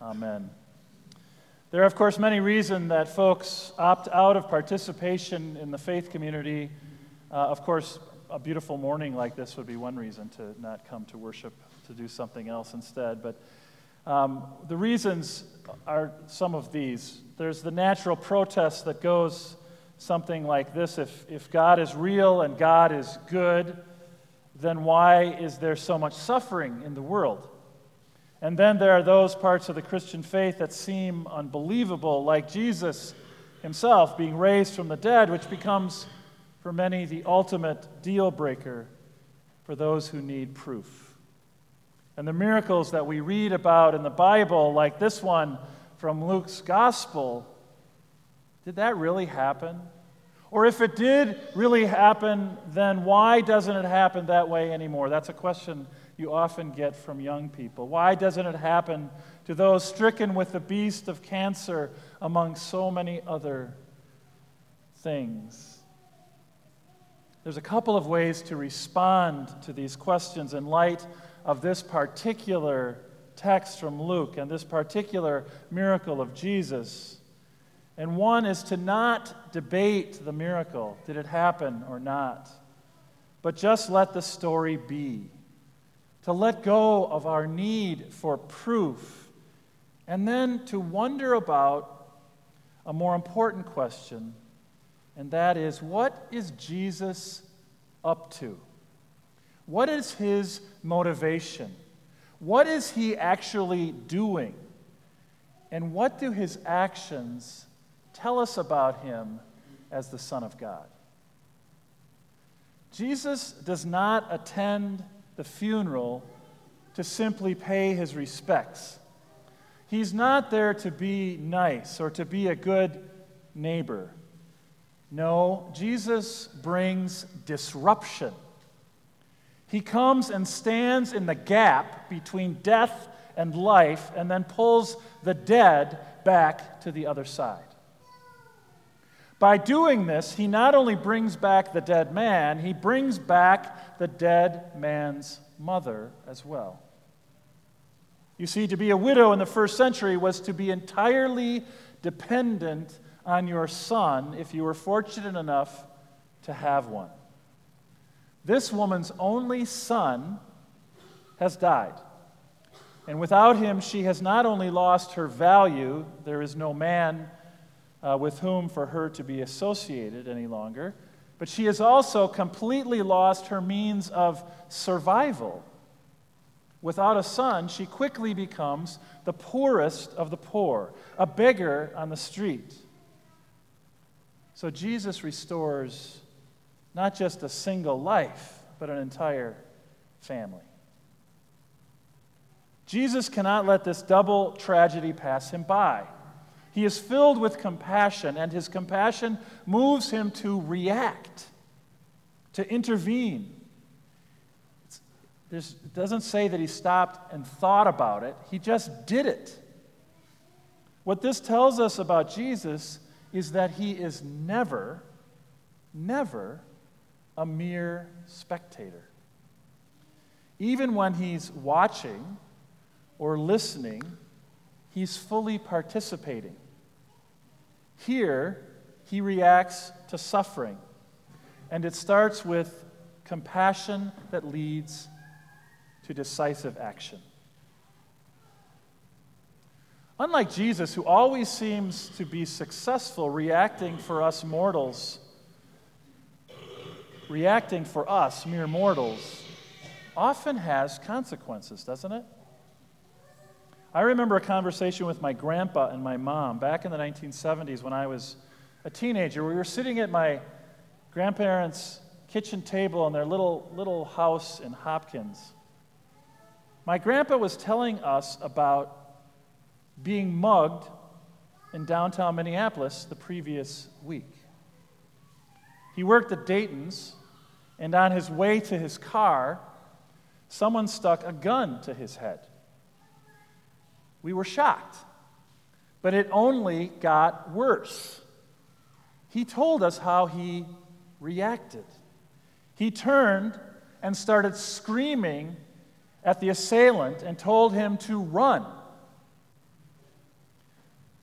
Amen. There are, of course, many reasons that folks opt out of participation in the faith community. Uh, of course, a beautiful morning like this would be one reason to not come to worship, to do something else instead. But um, the reasons are some of these. There's the natural protest that goes something like this if, if God is real and God is good, then why is there so much suffering in the world? And then there are those parts of the Christian faith that seem unbelievable, like Jesus himself being raised from the dead, which becomes, for many, the ultimate deal breaker for those who need proof. And the miracles that we read about in the Bible, like this one from Luke's Gospel, did that really happen? Or if it did really happen, then why doesn't it happen that way anymore? That's a question you often get from young people. Why doesn't it happen to those stricken with the beast of cancer among so many other things? There's a couple of ways to respond to these questions in light of this particular text from Luke and this particular miracle of Jesus. And one is to not debate the miracle. Did it happen or not? But just let the story be to let go of our need for proof, and then to wonder about a more important question, and that is what is Jesus up to? What is his motivation? What is he actually doing? And what do his actions tell us about him as the Son of God? Jesus does not attend the funeral to simply pay his respects. He's not there to be nice or to be a good neighbor. No, Jesus brings disruption. He comes and stands in the gap between death and life and then pulls the dead back to the other side. By doing this, he not only brings back the dead man, he brings back the dead man's mother as well. You see, to be a widow in the first century was to be entirely dependent on your son if you were fortunate enough to have one. This woman's only son has died. And without him, she has not only lost her value, there is no man uh, with whom for her to be associated any longer, but she has also completely lost her means of survival. Without a son, she quickly becomes the poorest of the poor, a beggar on the street. So Jesus restores not just a single life, but an entire family. Jesus cannot let this double tragedy pass him by. He is filled with compassion, and his compassion moves him to react, to intervene. it doesn't say that he stopped and thought about it, he just did it. What this tells us about Jesus is that he is never, never a mere spectator. Even when he's watching or listening, he's fully participating. Here, he reacts to suffering. And it starts with compassion that leads to decisive action. Unlike Jesus, who always seems to be successful reacting for us mortals, reacting for us, mere mortals, often has consequences, doesn't it? I remember a conversation with my grandpa and my mom back in the 1970s when I was a teenager. We were sitting at my grandparents' kitchen table in their little, little house in Hopkins. My grandpa was telling us about being mugged in downtown Minneapolis the previous week. He worked at Dayton's, and on his way to his car, someone stuck a gun to his head. We were shocked. But it only got worse. He told us how he reacted. He turned and started screaming at the assailant and told him to run.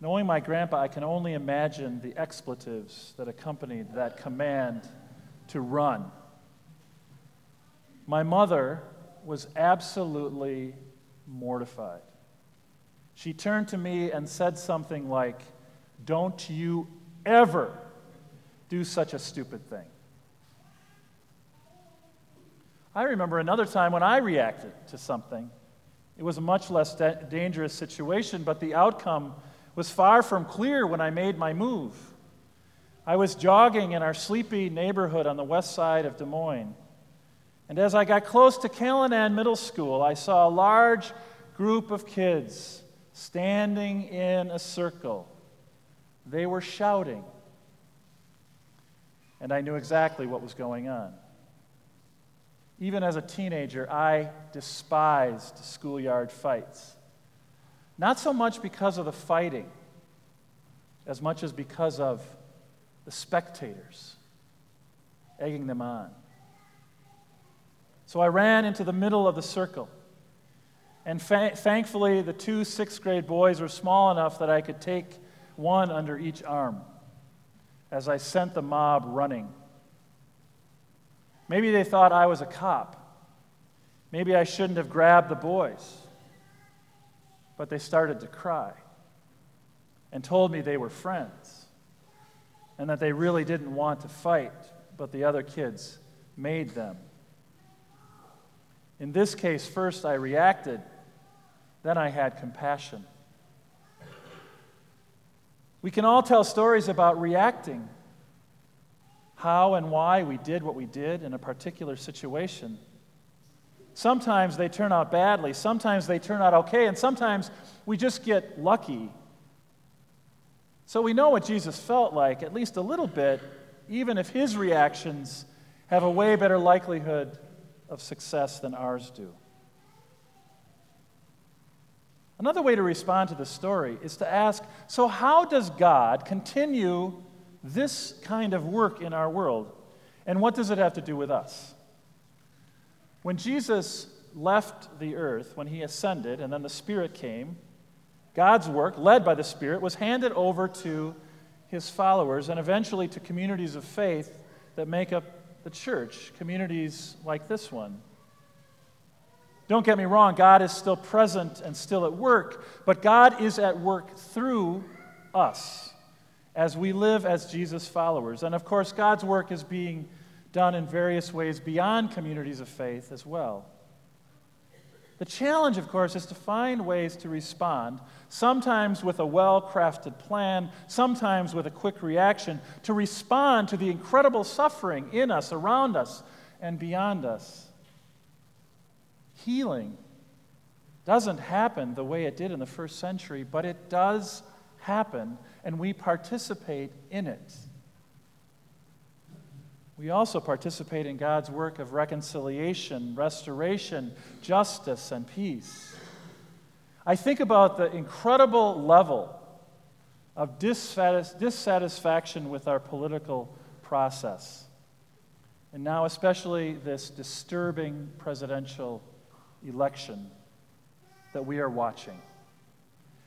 Knowing my grandpa, I can only imagine the expletives that accompanied that command to run. My mother was absolutely mortified. She turned to me and said something like, Don't you ever do such a stupid thing. I remember another time when I reacted to something. It was a much less da- dangerous situation, but the outcome was far from clear when I made my move. I was jogging in our sleepy neighborhood on the west side of Des Moines. And as I got close to Callanan Middle School, I saw a large group of kids standing in a circle. They were shouting. And I knew exactly what was going on. Even as a teenager, I despised schoolyard fights. Not so much because of the fighting, as much as because of the spectators egging them on. So I ran into the middle of the circle. And fa- thankfully, the two sixth grade boys were small enough that I could take one under each arm as I sent the mob running. Maybe they thought I was a cop. Maybe I shouldn't have grabbed the boys. But they started to cry and told me they were friends and that they really didn't want to fight, but the other kids made them. In this case, first I reacted, then I had compassion. We can all tell stories about reacting, how and why we did what we did in a particular situation. Sometimes they turn out badly, sometimes they turn out okay, and sometimes we just get lucky. So we know what Jesus felt like, at least a little bit, even if his reactions have a way better likelihood of success than ours do. Another way to respond to the story is to ask so, how does God continue this kind of work in our world? And what does it have to do with us? When Jesus left the earth, when he ascended, and then the Spirit came, God's work, led by the Spirit, was handed over to his followers and eventually to communities of faith that make up the church, communities like this one. Don't get me wrong, God is still present and still at work, but God is at work through us as we live as Jesus followers. And of course, God's work is being done in various ways beyond communities of faith as well. The challenge, of course, is to find ways to respond, sometimes with a well crafted plan, sometimes with a quick reaction, to respond to the incredible suffering in us, around us, and beyond us. Healing doesn't happen the way it did in the first century, but it does happen, and we participate in it. We also participate in God's work of reconciliation, restoration, justice, and peace. I think about the incredible level of dissatisfaction with our political process. And now, especially this disturbing presidential election that we are watching.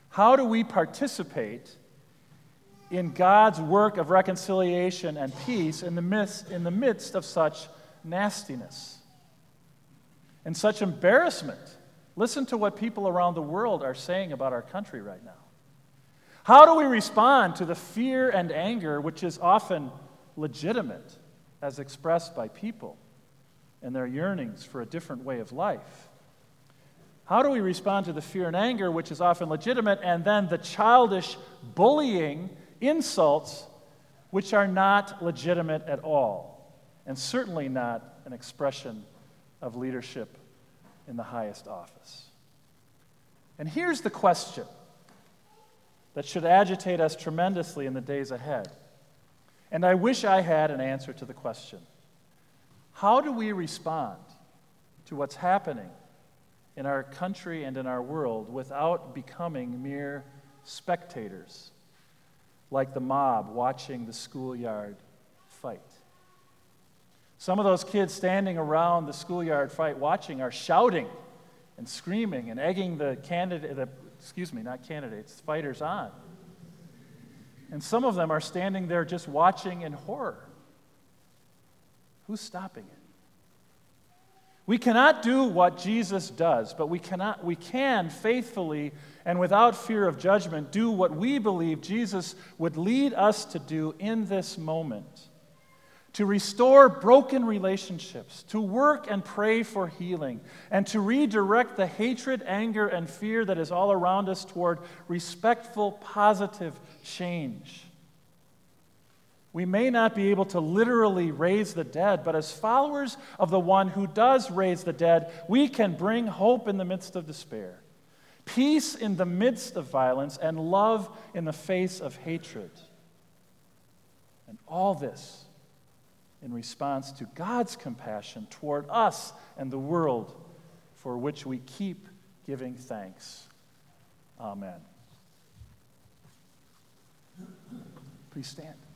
How do we participate in God's work of reconciliation and peace in the midst, in the midst of such nastiness and such embarrassment. Listen to what people around the world are saying about our country right now. How do we respond to the fear and anger which is often legitimate as expressed by people and their yearnings for a different way of life? How do we respond to the fear and anger which is often legitimate and then the childish bullying insults which are not legitimate at all, and certainly not an expression of leadership in the highest office. And here's the question that should agitate us tremendously in the days ahead. And I wish I had an answer to the question How do we respond to what's happening in our country and in our world without becoming mere spectators? like the mob watching the schoolyard fight. Some of those kids standing around the schoolyard fight watching are shouting and screaming and egging the candidate, the, excuse me, not candidates, fighters on. And some of them are standing there just watching in horror. Who's stopping it? We cannot do what Jesus does, but we, cannot, we can faithfully and without fear of judgment do what we believe Jesus would lead us to do in this moment to restore broken relationships, to work and pray for healing, and to redirect the hatred, anger, and fear that is all around us toward respectful, positive change. We may not be able to literally raise the dead, but as followers of the one who does raise the dead, we can bring hope in the midst of despair, peace in the midst of violence, and love in the face of hatred. And all this in response to God's compassion toward us and the world, for which we keep giving thanks. Amen. Please stand.